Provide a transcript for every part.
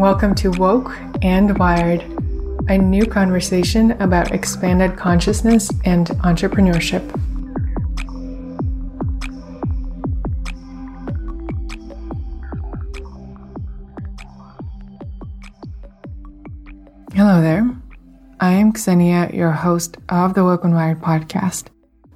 Welcome to Woke and Wired, a new conversation about expanded consciousness and entrepreneurship. Hello there. I am Xenia, your host of the Woke and Wired podcast,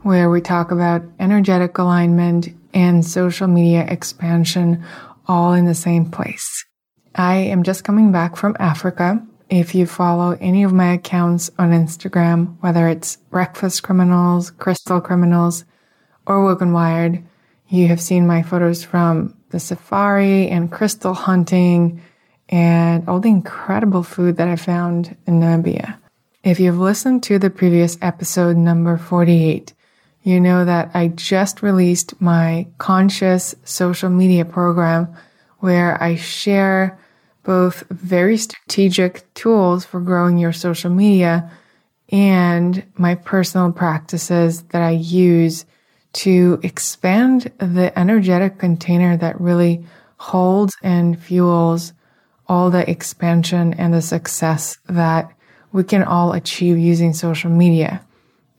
where we talk about energetic alignment and social media expansion all in the same place. I am just coming back from Africa. If you follow any of my accounts on Instagram, whether it's Breakfast Criminals, Crystal Criminals, or Woke and Wired, you have seen my photos from the safari and crystal hunting and all the incredible food that I found in Namibia. If you've listened to the previous episode number 48, you know that I just released my conscious social media program where I share both very strategic tools for growing your social media and my personal practices that I use to expand the energetic container that really holds and fuels all the expansion and the success that we can all achieve using social media.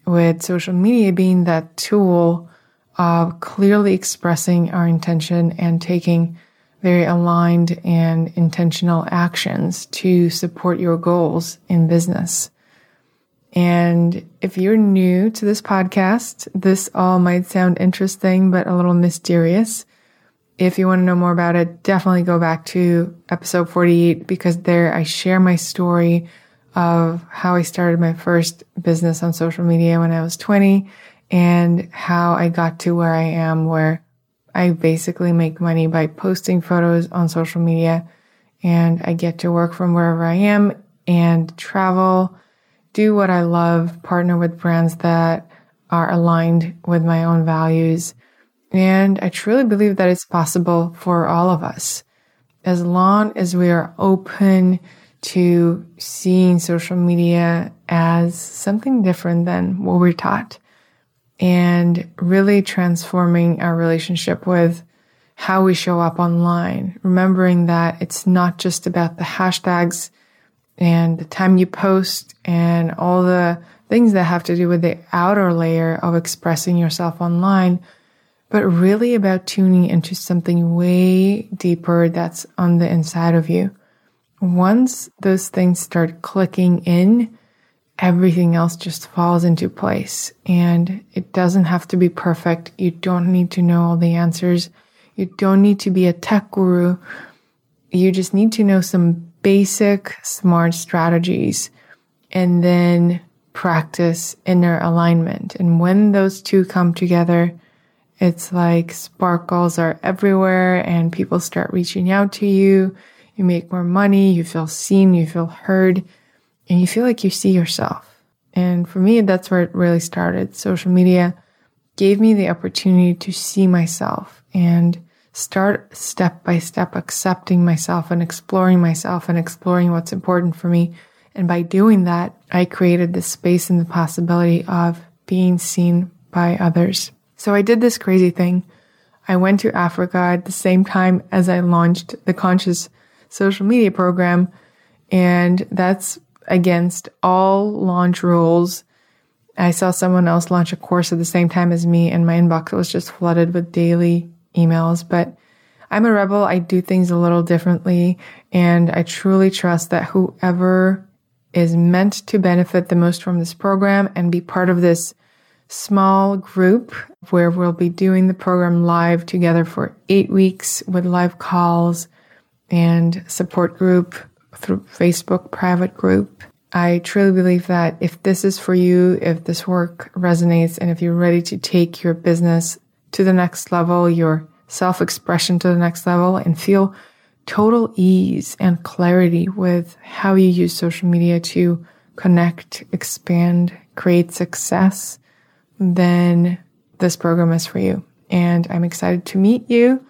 With social media being that tool of clearly expressing our intention and taking very aligned and intentional actions to support your goals in business. And if you're new to this podcast, this all might sound interesting, but a little mysterious. If you want to know more about it, definitely go back to episode 48 because there I share my story of how I started my first business on social media when I was 20 and how I got to where I am, where I basically make money by posting photos on social media and I get to work from wherever I am and travel, do what I love, partner with brands that are aligned with my own values. And I truly believe that it's possible for all of us as long as we are open to seeing social media as something different than what we're taught and really transforming our relationship with how we show up online. Remembering that it's not just about the hashtags and the time you post and all the things that have to do with the outer layer of expressing yourself online, but really about tuning into something way deeper that's on the inside of you. Once those things start clicking in, everything else just falls into place. And it doesn't have to be perfect. You don't need to know all the answers. You don't need to be a tech guru. You just need to know some basic smart strategies and then practice inner alignment. And when those two come together, it's like sparkles are everywhere and people start reaching out to you. You make more money. You feel seen. You feel heard and you feel like you see yourself. And for me, that's where it really started. Social media gave me the opportunity to see myself and start step by step accepting myself and exploring myself and exploring what's important for me. And by doing that, I created the space and the possibility of being seen by others. So I did this crazy thing. I went to Africa at the same time as I launched the conscious social media program. And that's against all launch rules. I saw someone else launch a course at the same time as me, and my inbox was just flooded with daily emails. But I'm a rebel. I do things a little differently, and I truly trust that whoever is meant to benefit the most from this program and be part of this small group where we'll be doing the program live together for eight weeks with live calls and support group through Facebook private group. I truly believe that if this is for you, if this work resonates, and if you're ready to take your business to the next level, your self expression to the next level, and feel total ease and clarity with how you use social media to connect, expand, create success, then this program is for you. And I'm excited to meet you.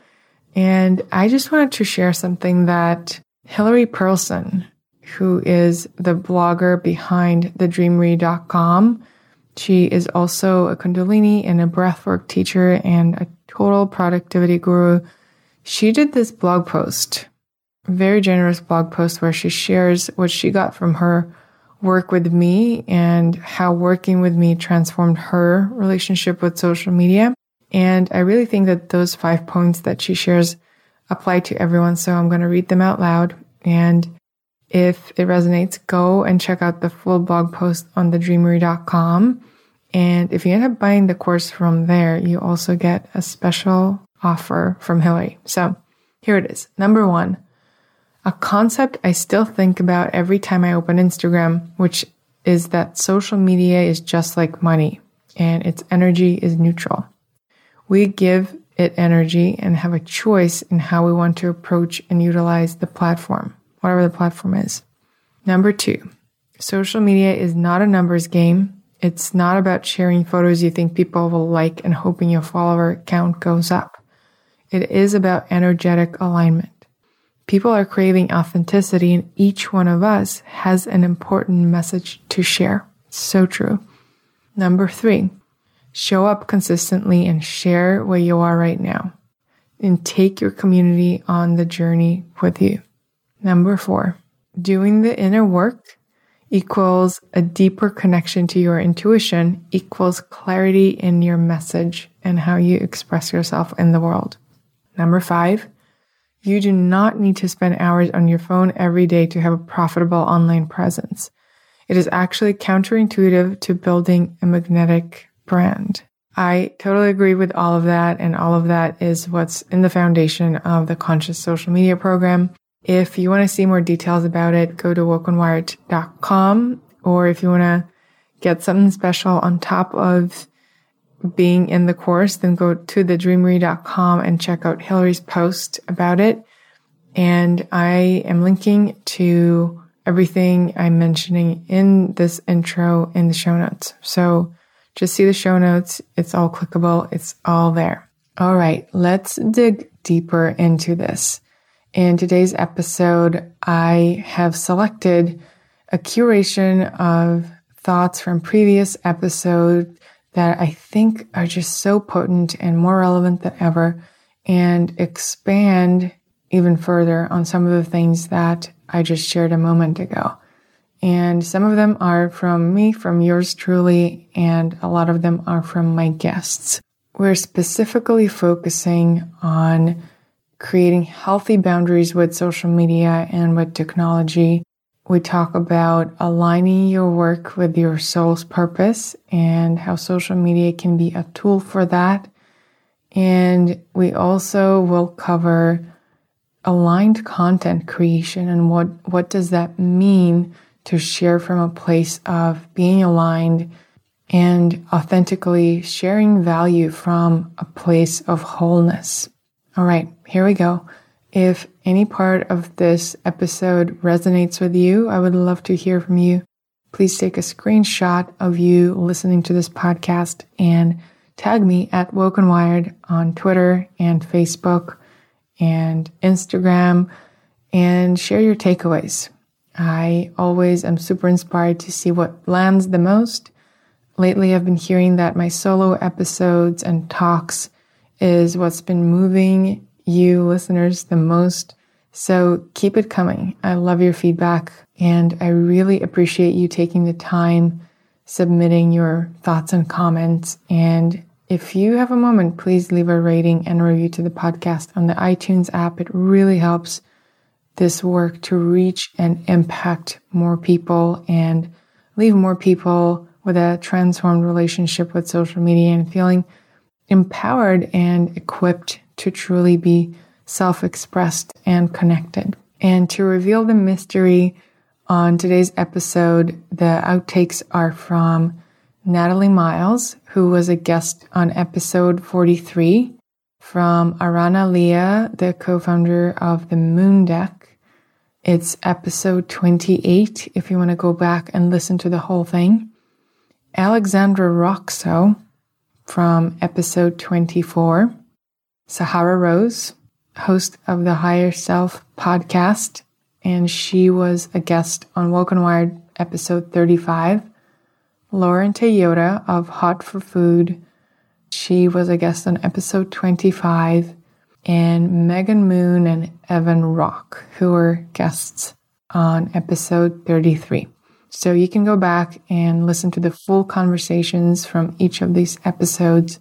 And I just wanted to share something that Hillary Pearlson, who is the blogger behind thedreamery.com. She is also a Kundalini and a breathwork teacher and a total productivity guru. She did this blog post very generous blog post where she shares what she got from her work with me and how working with me transformed her relationship with social media. And I really think that those five points that she shares apply to everyone. So I'm going to read them out loud. And if it resonates, go and check out the full blog post on thedreamery.com. And if you end up buying the course from there, you also get a special offer from Hillary. So here it is. Number one, a concept I still think about every time I open Instagram, which is that social media is just like money and its energy is neutral. We give it energy and have a choice in how we want to approach and utilize the platform, whatever the platform is. Number two, social media is not a numbers game. It's not about sharing photos you think people will like and hoping your follower count goes up. It is about energetic alignment. People are craving authenticity and each one of us has an important message to share. So true. Number three, show up consistently and share where you are right now and take your community on the journey with you. Number four, doing the inner work equals a deeper connection to your intuition equals clarity in your message and how you express yourself in the world. Number five, you do not need to spend hours on your phone every day to have a profitable online presence. It is actually counterintuitive to building a magnetic brand. I totally agree with all of that. And all of that is what's in the foundation of the conscious social media program. If you want to see more details about it, go to wokenwired.com. Or if you want to get something special on top of being in the course, then go to thedreamery.com and check out Hillary's post about it. And I am linking to everything I'm mentioning in this intro in the show notes. So just see the show notes. It's all clickable. It's all there. All right. Let's dig deeper into this. In today's episode, I have selected a curation of thoughts from previous episodes that I think are just so potent and more relevant than ever and expand even further on some of the things that I just shared a moment ago. And some of them are from me, from yours truly, and a lot of them are from my guests. We're specifically focusing on creating healthy boundaries with social media and with technology we talk about aligning your work with your soul's purpose and how social media can be a tool for that. And we also will cover aligned content creation and what, what does that mean to share from a place of being aligned and authentically sharing value from a place of wholeness. All right, here we go. If any part of this episode resonates with you, I would love to hear from you. Please take a screenshot of you listening to this podcast and tag me at Woke and Wired on Twitter and Facebook and Instagram and share your takeaways. I always am super inspired to see what lands the most. Lately, I've been hearing that my solo episodes and talks is what's been moving you listeners the most. So keep it coming. I love your feedback and I really appreciate you taking the time submitting your thoughts and comments. And if you have a moment, please leave a rating and review to the podcast on the iTunes app. It really helps this work to reach and impact more people and leave more people with a transformed relationship with social media and feeling empowered and equipped to truly be self expressed and connected. And to reveal the mystery on today's episode, the outtakes are from Natalie Miles, who was a guest on episode 43, from Arana Leah, the co founder of the Moon Deck. It's episode 28 if you want to go back and listen to the whole thing. Alexandra Roxo from episode 24 Sahara Rose, host of the Higher Self podcast, and she was a guest on Woke and Wired episode 35. Lauren Toyota of Hot for Food, she was a guest on episode 25. And Megan Moon and Evan Rock, who were guests on episode 33. So you can go back and listen to the full conversations from each of these episodes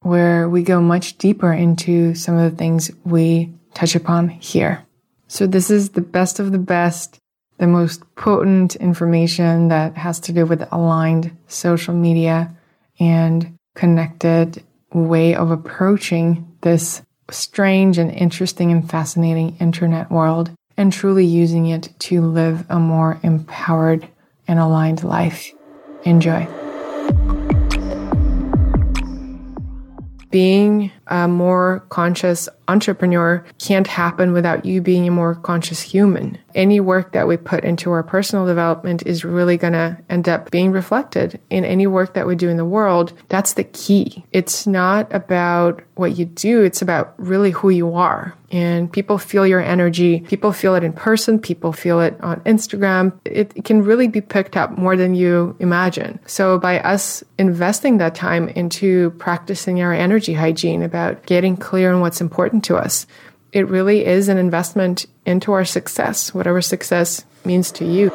where we go much deeper into some of the things we touch upon here. So this is the best of the best, the most potent information that has to do with aligned social media and connected way of approaching this strange and interesting and fascinating internet world and truly using it to live a more empowered and aligned life. Enjoy. being a more conscious entrepreneur can't happen without you being a more conscious human. Any work that we put into our personal development is really going to end up being reflected in any work that we do in the world. That's the key. It's not about what you do, it's about really who you are. And people feel your energy. People feel it in person. People feel it on Instagram. It, can really be picked up more than you imagine. So by us investing that time into practicing our energy hygiene, about getting clear on what's important to us, it really is an investment into our success, whatever success means to you.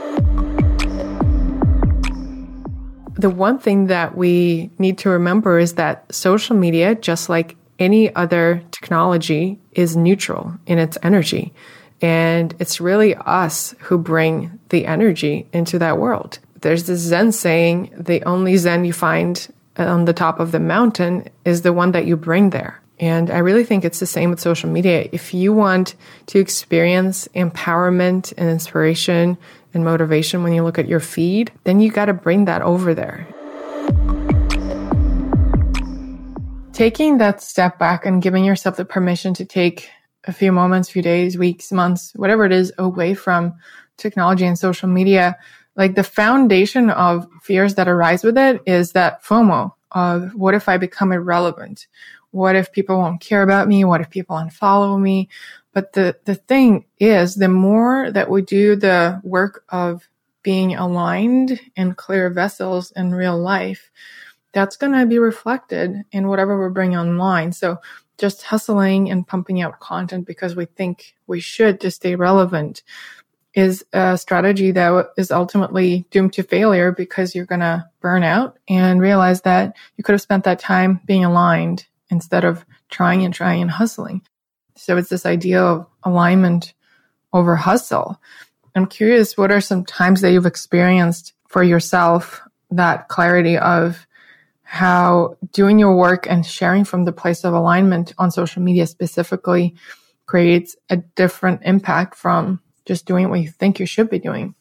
The one thing that we need to remember is that social media, just like any other technology is neutral in its energy. And it's really us who bring the energy into that world. There's this Zen saying the only Zen you find on the top of the mountain is the one that you bring there. And I really think it's the same with social media. If you want to experience empowerment and inspiration and motivation when you look at your feed, then you got to bring that over there. taking that step back and giving yourself the permission to take a few moments, a few days, weeks, months, whatever it is, away from technology and social media, like the foundation of fears that arise with it is that FOMO of what if I become irrelevant? What if people won't care about me? What if people unfollow me? But the, the thing is, the more that we do the work of being aligned and clear vessels in real life, that's going to be reflected in whatever we bring online. So just hustling and pumping out content because we think we should to stay relevant is a strategy that is ultimately doomed to failure because you're going to burn out and realize that you could have spent that time being aligned instead of trying and trying and hustling. So it's this idea of alignment over hustle. I'm curious, what are some times that you've experienced for yourself that clarity of how doing your work and sharing from the place of alignment on social media specifically creates a different impact from just doing what you think you should be doing.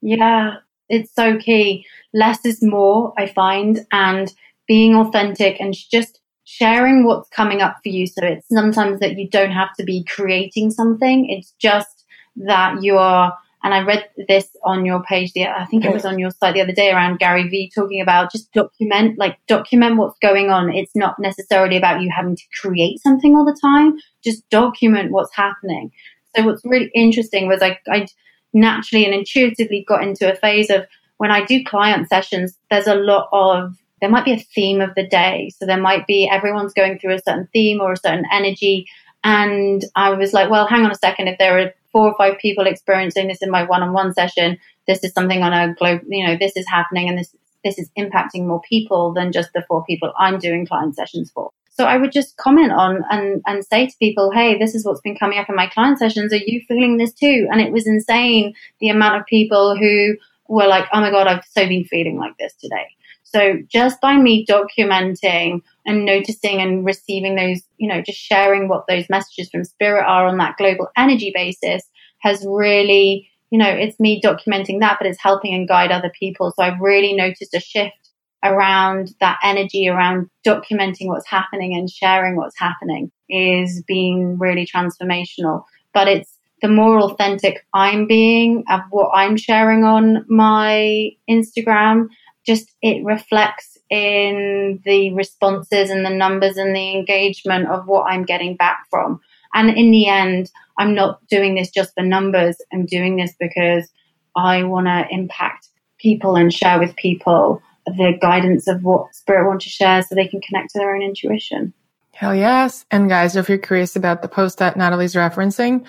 Yeah, it's so key. Less is more, I find, and being authentic and just sharing what's coming up for you. So it's sometimes that you don't have to be creating something, it's just that you are and I read this on your page. The, I think it was on your site the other day around Gary Vee talking about just document, like document what's going on. It's not necessarily about you having to create something all the time. Just document what's happening. So what's really interesting was I, I naturally and intuitively got into a phase of when I do client sessions, there's a lot of there might be a theme of the day. So there might be everyone's going through a certain theme or a certain energy. And I was like, well, hang on a second. If there are four or five people experiencing this in my one-on-one session, this is something on a globe, you know, this is happening and this, this is impacting more people than just the four people I'm doing client sessions for. So I would just comment on and, and say to people, Hey, this is what's been coming up in my client sessions. Are you feeling this too? And it was insane the amount of people who were like, Oh my God, I've so been feeling like this today. So just by me documenting and noticing and receiving those, you know, just sharing what those messages from spirit are on that global energy basis has really, you know, it's me documenting that, but it's helping and guide other people. So I've really noticed a shift around that energy around documenting what's happening and sharing what's happening is being really transformational. But it's the more authentic I'm being of what I'm sharing on my Instagram just it reflects in the responses and the numbers and the engagement of what I'm getting back from. And in the end, I'm not doing this just for numbers. I'm doing this because I want to impact people and share with people the guidance of what spirit want to share so they can connect to their own intuition. Hell yes. And guys, if you're curious about the post that Natalie's referencing,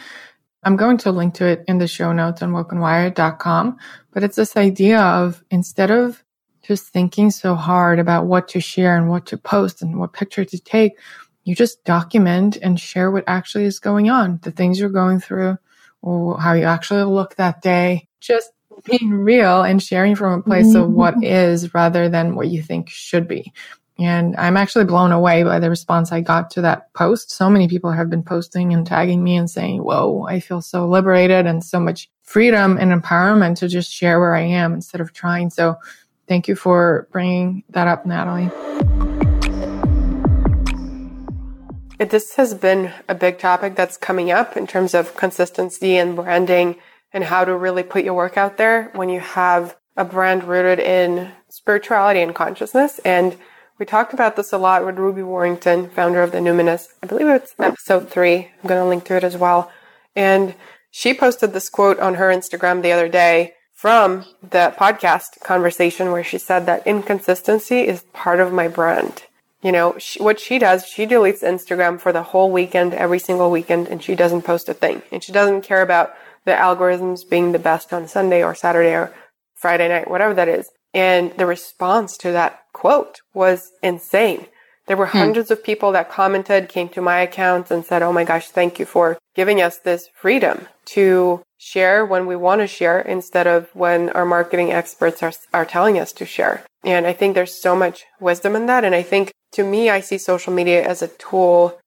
I'm going to link to it in the show notes on wokenwire.com. But it's this idea of instead of just thinking so hard about what to share and what to post and what picture to take, you just document and share what actually is going on, the things you're going through, or how you actually look that day. Just being real and sharing from a place of what mm-hmm. is rather than what you think should be. And I'm actually blown away by the response I got to that post. So many people have been posting and tagging me and saying, whoa, I feel so liberated and so much freedom and empowerment to just share where I am instead of trying. So thank you for bringing that up, Natalie. This has been a big topic that's coming up in terms of consistency and branding and how to really put your work out there when you have a brand rooted in spirituality and consciousness. And we talked about this a lot with Ruby Warrington, founder of the Numinous. I believe it's episode three. I'm going to link to it as well. And she posted this quote on her Instagram the other day from the podcast conversation where she said that inconsistency is part of my brand you know, she, what she does, she deletes Instagram for the whole weekend, every single weekend, and she doesn't post a thing. And she doesn't care about the algorithms being the best on Sunday or Saturday or Friday night, whatever that is. And the response to that quote was insane. There were hmm. hundreds of people that commented, came to my account and said, Oh my gosh, thank you for giving us this freedom to share when we want to share instead of when our marketing experts are, are telling us to share. And I think there's so much wisdom in that. And I think to me, I see social media as a tool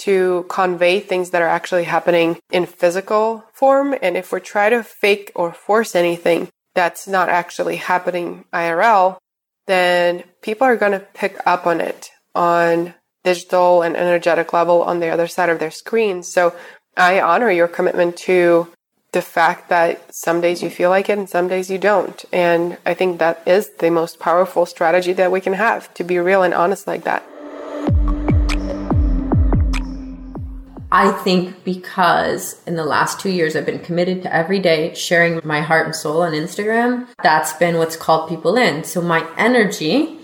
to convey things that are actually happening in physical form. And if we try to fake or force anything that's not actually happening IRL, then people are going to pick up on it on digital and energetic level on the other side of their screen. So I honor your commitment to the fact that some days you feel like it and some days you don't. And I think that is the most powerful strategy that we can have to be real and honest like that. I think because in the last two years I've been committed to every day sharing my heart and soul on Instagram, that's been what's called people in. So my energy,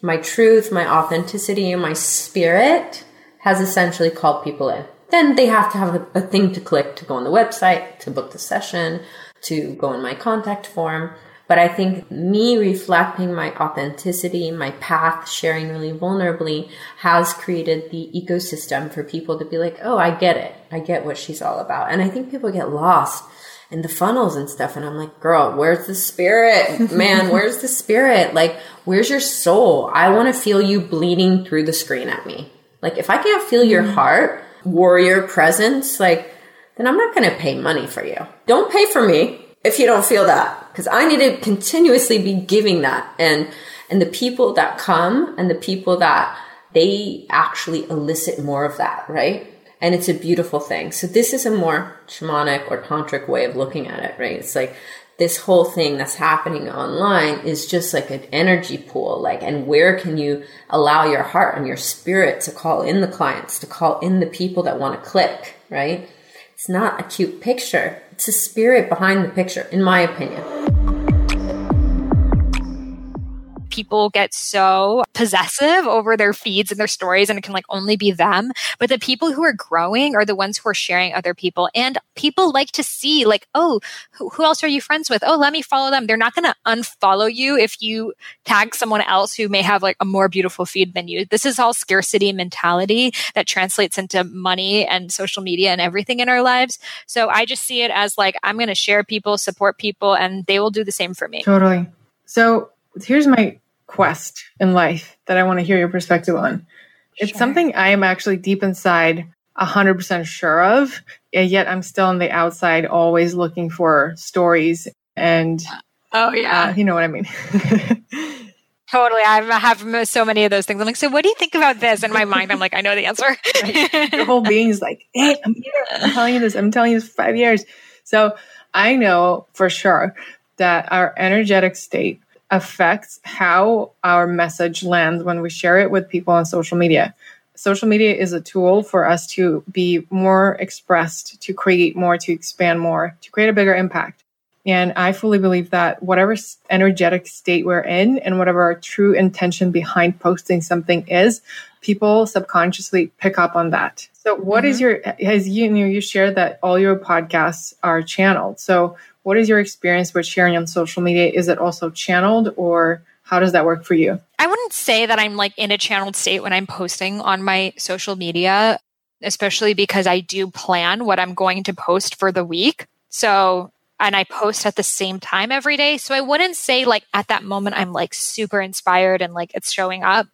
my truth, my authenticity, and my spirit has essentially called people in then they have to have a, a thing to click to go on the website, to book the session, to go in my contact form. But I think me reflecting my authenticity, my path, sharing really vulnerably has created the ecosystem for people to be like, oh, I get it. I get what she's all about. And I think people get lost in the funnels and stuff. And I'm like, girl, where's the spirit? Man, where's the spirit? Like, where's your soul? I want to feel you bleeding through the screen at me. Like, if I can't feel your mm. heart, warrior presence, like, then I'm not going to pay money for you. Don't pay for me if you don't feel that because I need to continuously be giving that. And, and the people that come and the people that they actually elicit more of that, right? And it's a beautiful thing. So this is a more shamanic or tantric way of looking at it, right? It's like this whole thing that's happening online is just like an energy pool like and where can you allow your heart and your spirit to call in the clients to call in the people that want to click right it's not a cute picture. It's the spirit behind the picture in my opinion people get so possessive over their feeds and their stories and it can like only be them. But the people who are growing are the ones who are sharing other people. And people like to see like, oh, who, who else are you friends with? Oh, let me follow them. They're not going to unfollow you if you tag someone else who may have like a more beautiful feed than you. This is all scarcity mentality that translates into money and social media and everything in our lives. So I just see it as like, I'm going to share people, support people, and they will do the same for me. Totally. So here's my quest in life that I want to hear your perspective on. It's something I am actually deep inside 100% sure of, yet I'm still on the outside, always looking for stories and. Oh, yeah. Uh, you know what I mean. Totally. I have so many of those things. I'm like, so what do you think about this? In my mind, I'm like, I know the answer. right. Your whole being is like, hey, I'm here. I'm telling you this. I'm telling you this for five years. So I know for sure that our energetic state affects how our message lands when we share it with people on social media. Social media is a tool for us to be more expressed, to create more, to expand more, to create a bigger impact. And I fully believe that whatever energetic state we're in and whatever our true intention behind posting something is, people subconsciously pick up on that. So what mm-hmm. is your as you, you know you share that all your podcasts are channeled. So what is your experience with sharing on social media? Is it also channeled or how does that work for you? I wouldn't say that I'm like in a channeled state when I'm posting on my social media, especially because I do plan what I'm going to post for the week. So and I post at the same time every day. So I wouldn't say like at that moment I'm like super inspired and like it's showing up.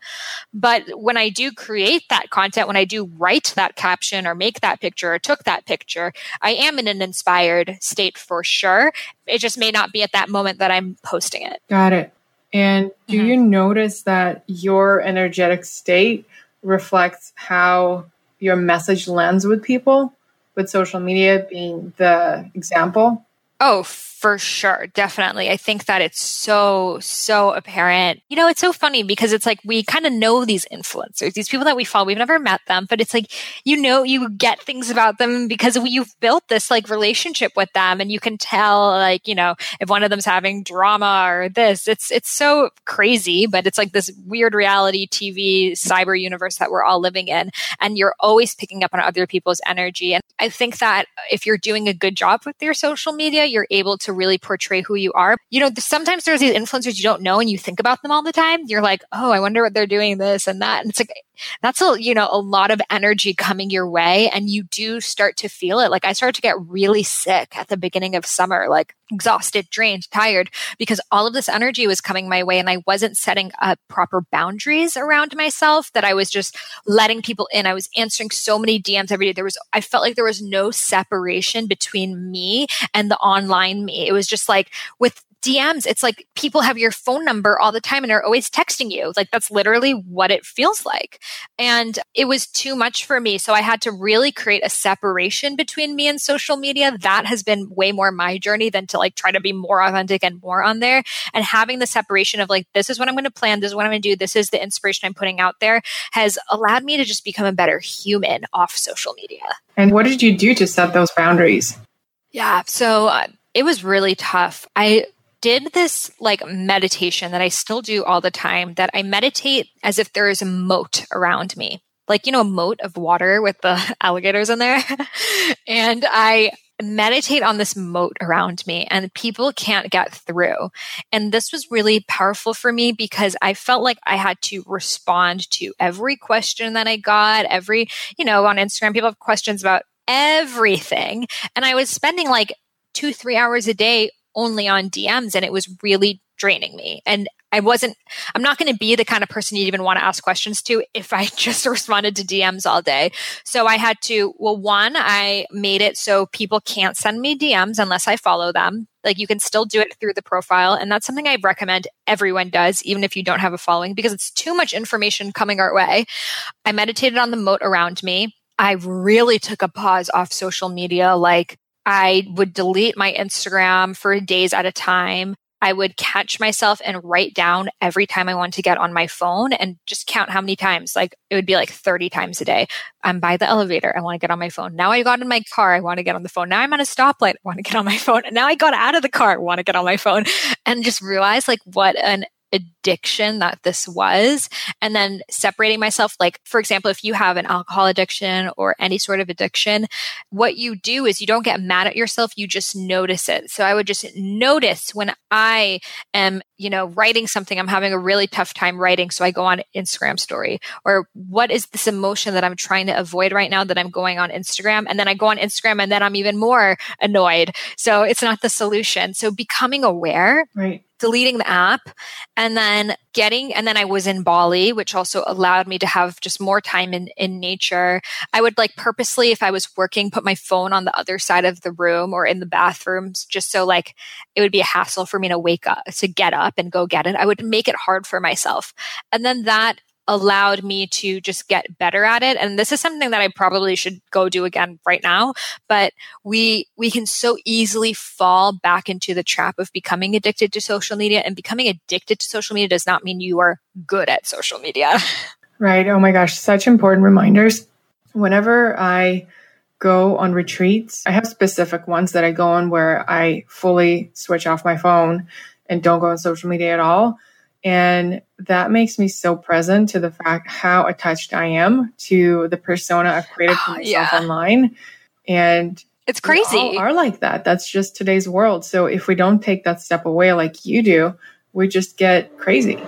But when I do create that content, when I do write that caption or make that picture or took that picture, I am in an inspired state for sure. It just may not be at that moment that I'm posting it. Got it. And do mm-hmm. you notice that your energetic state reflects how your message lands with people, with social media being the example? Oh, for sure. Definitely. I think that it's so, so apparent. You know, it's so funny because it's like we kind of know these influencers, these people that we follow. We've never met them, but it's like, you know, you get things about them because you've built this like relationship with them and you can tell like, you know, if one of them's having drama or this, it's, it's so crazy, but it's like this weird reality TV cyber universe that we're all living in. And you're always picking up on other people's energy. And I think that if you're doing a good job with your social media, you're able to to really portray who you are. You know, sometimes there's these influencers you don't know and you think about them all the time. You're like, oh, I wonder what they're doing this and that. And it's like, that's a, you know, a lot of energy coming your way. And you do start to feel it. Like I started to get really sick at the beginning of summer, like exhausted, drained, tired, because all of this energy was coming my way and I wasn't setting up proper boundaries around myself that I was just letting people in. I was answering so many DMs every day. There was, I felt like there was no separation between me and the online me. It was just like with DMs, it's like people have your phone number all the time and are always texting you. Like that's literally what it feels like. And it was too much for me. So I had to really create a separation between me and social media. That has been way more my journey than to like try to be more authentic and more on there. And having the separation of like, this is what I'm going to plan. This is what I'm going to do. This is the inspiration I'm putting out there has allowed me to just become a better human off social media. And what did you do to set those boundaries? Yeah. So uh, it was really tough. I did this like meditation that I still do all the time that I meditate as if there is a moat around me. Like, you know, a moat of water with the alligators in there. and I meditate on this moat around me and people can't get through. And this was really powerful for me because I felt like I had to respond to every question that I got, every, you know, on Instagram, people have questions about everything. And I was spending like two, three hours a day only on DMs and it was really draining me. And I wasn't, I'm not going to be the kind of person you'd even want to ask questions to if I just responded to DMs all day. So I had to, well, one, I made it so people can't send me DMs unless I follow them. Like you can still do it through the profile. And that's something I recommend everyone does, even if you don't have a following, because it's too much information coming our way. I meditated on the moat around me. I really took a pause off social media. Like I would delete my Instagram for days at a time. I would catch myself and write down every time I want to get on my phone and just count how many times. Like it would be like 30 times a day. I'm by the elevator. I want to get on my phone. Now I got in my car. I want to get on the phone. Now I'm at a stoplight. I want to get on my phone. And now I got out of the car. I want to get on my phone and just realize like what an addiction that this was and then separating myself like for example if you have an alcohol addiction or any sort of addiction what you do is you don't get mad at yourself you just notice it. So i would just notice when i am you know writing something i'm having a really tough time writing so i go on instagram story. Or what is this emotion that i'm trying to avoid right now that i'm going on instagram? And then i go on instagram and then i'm even more annoyed. So it's not the solution. So becoming aware right deleting the app and then getting and then i was in bali which also allowed me to have just more time in in nature. I would like purposely if i was working put my phone on the other side of the room or in the bathrooms just so like it would be a hassle for me to wake up to get up and go get it. I would make it hard for myself. And then that allowed me to just get better at it and this is something that I probably should go do again right now but we we can so easily fall back into the trap of becoming addicted to social media and becoming addicted to social media does not mean you are good at social media right oh my gosh such important reminders whenever I go on retreats. I have specific ones that I go on where I fully switch off my phone and don't go on social media at all. And that makes me so present to the fact how attached I am to the persona I've created for oh, myself yeah. online. And it's crazy. are like that. That's just today's world. So if we don't take that step away like you do, we just get crazy.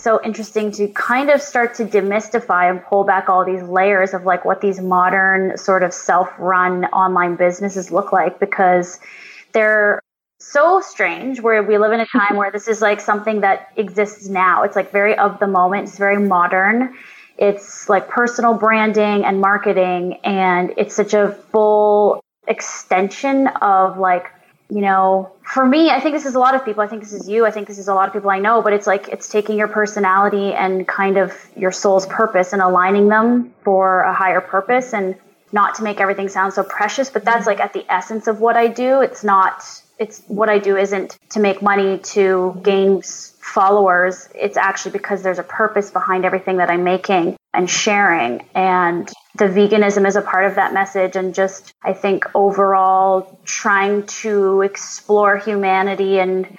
so interesting to kind of start to demystify and pull back all these layers of like what these modern sort of self-run online businesses look like because they're so strange where we live in a time where this is like something that exists now. It's like very of the moment, it's very modern. It's like personal branding and marketing and it's such a full extension of like you know, for me, I think this is a lot of people. I think this is you. I think this is a lot of people I know, but it's like it's taking your personality and kind of your soul's purpose and aligning them for a higher purpose and not to make everything sound so precious, but that's like at the essence of what I do. It's not it's what I do isn't to make money to gain followers. It's actually because there's a purpose behind everything that I'm making and sharing. And the veganism is a part of that message. And just, I think, overall, trying to explore humanity and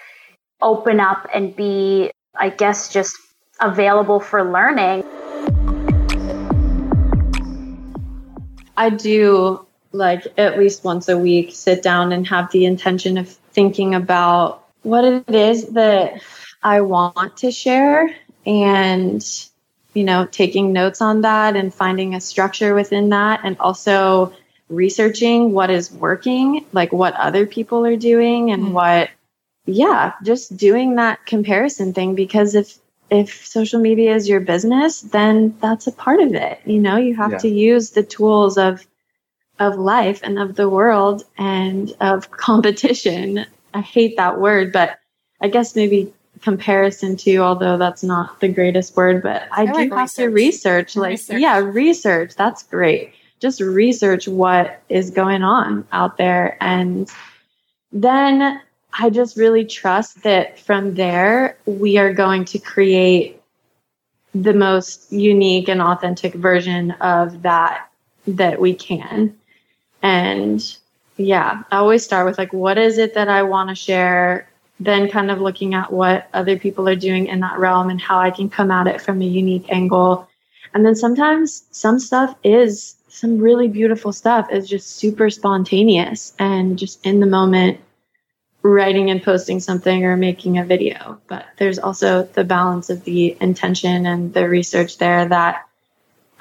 open up and be, I guess, just available for learning. I do like at least once a week sit down and have the intention of thinking about what it is that I want to share and you know taking notes on that and finding a structure within that and also researching what is working like what other people are doing and mm-hmm. what yeah just doing that comparison thing because if if social media is your business then that's a part of it you know you have yeah. to use the tools of of life and of the world and of competition i hate that word but i guess maybe comparison to, although that's not the greatest word, but I, I do like have research. to research. Like, research. yeah, research. That's great. Just research what is going on out there. And then I just really trust that from there, we are going to create the most unique and authentic version of that that we can. And yeah, I always start with like, what is it that I want to share? then kind of looking at what other people are doing in that realm and how I can come at it from a unique angle. And then sometimes some stuff is some really beautiful stuff is just super spontaneous and just in the moment writing and posting something or making a video. But there's also the balance of the intention and the research there that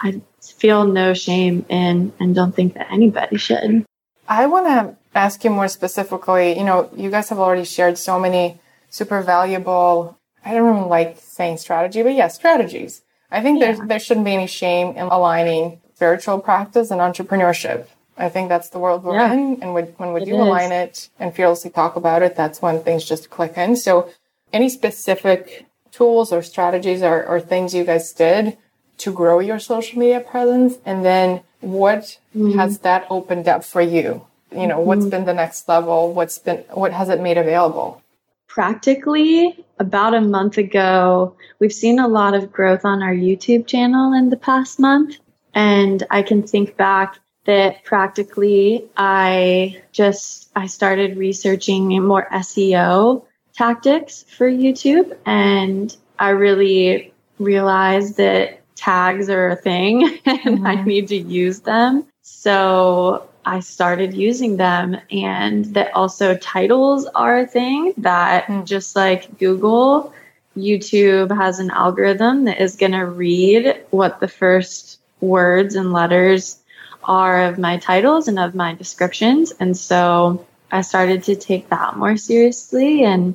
I feel no shame in and don't think that anybody should. I want to ask you more specifically, you know, you guys have already shared so many super valuable, I don't even like saying strategy, but yeah, strategies. I think yeah. there, shouldn't be any shame in aligning spiritual practice and entrepreneurship. I think that's the world we're yeah. in. And when, when we do align it and fearlessly talk about it, that's when things just click in. So any specific tools or strategies or, or things you guys did to grow your social media presence? And then what mm-hmm. has that opened up for you? you know what's mm-hmm. been the next level what's been what has it made available practically about a month ago we've seen a lot of growth on our youtube channel in the past month and i can think back that practically i just i started researching more seo tactics for youtube and i really realized that tags are a thing and mm-hmm. i need to use them so I started using them and that also titles are a thing that mm. just like Google, YouTube has an algorithm that is going to read what the first words and letters are of my titles and of my descriptions. And so I started to take that more seriously and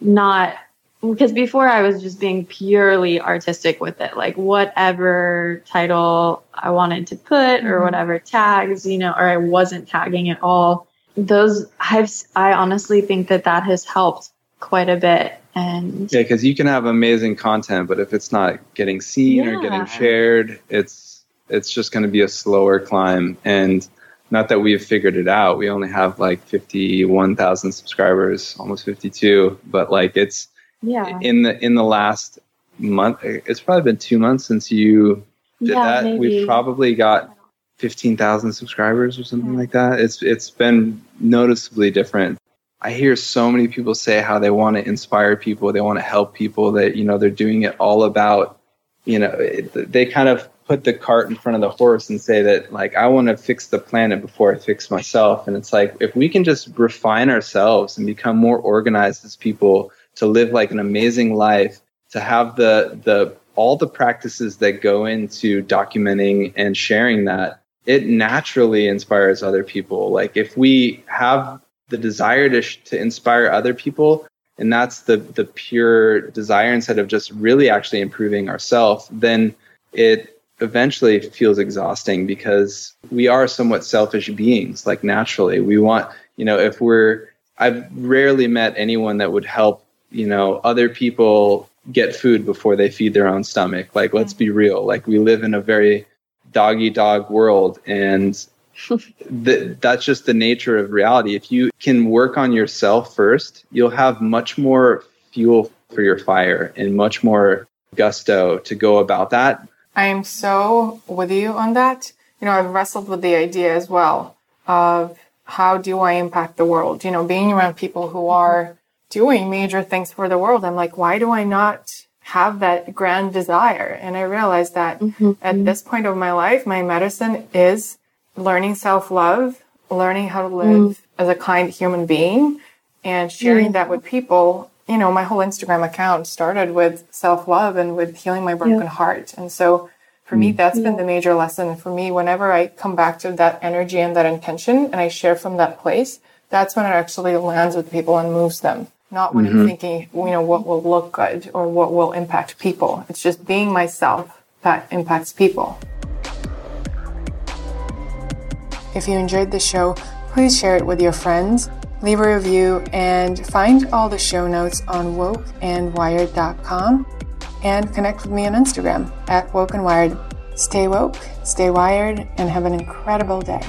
not because before I was just being purely artistic with it, like whatever title I wanted to put or mm-hmm. whatever tags, you know, or I wasn't tagging at all. Those I've I honestly think that that has helped quite a bit. And yeah, because you can have amazing content, but if it's not getting seen yeah. or getting shared, it's it's just going to be a slower climb. And not that we've figured it out. We only have like 51,000 subscribers, almost 52, but like it's yeah in the in the last month it's probably been two months since you did Yeah, that, maybe. we've probably got fifteen thousand subscribers or something like that. It's it's been noticeably different. I hear so many people say how they want to inspire people, they want to help people. That you know they're doing it all about, you know, it, they kind of put the cart in front of the horse and say that like I want to fix the planet before I fix myself. And it's like if we can just refine ourselves and become more organized as people to live like an amazing life, to have the the all the practices that go into documenting and sharing that, it naturally inspires other people. Like if we have the desire to sh- to inspire other people and that's the the pure desire instead of just really actually improving ourselves then it eventually feels exhausting because we are somewhat selfish beings like naturally we want you know if we're i've rarely met anyone that would help you know other people get food before they feed their own stomach like let's be real like we live in a very doggy dog world and th- that's just the nature of reality. If you can work on yourself first, you'll have much more fuel for your fire and much more gusto to go about that. I am so with you on that. You know, I've wrestled with the idea as well of how do I impact the world? You know, being around people who are doing major things for the world, I'm like, why do I not have that grand desire? And I realized that mm-hmm. at this point of my life, my medicine is learning self love, learning how to live mm. as a kind human being, and sharing that with people. You know, my whole Instagram account started with self love and with healing my broken heart. And so for me, mm. that's been the major lesson. For me, whenever I come back to that energy and that intention and I share from that place, that's when it actually lands with people and moves them. Not when I'm mm-hmm. thinking, you know, what will look good or what will impact people. It's just being myself that impacts people. If you enjoyed the show, please share it with your friends, leave a review, and find all the show notes on wokeandwired.com and connect with me on Instagram at wokeandwired. Stay woke, stay wired, and have an incredible day.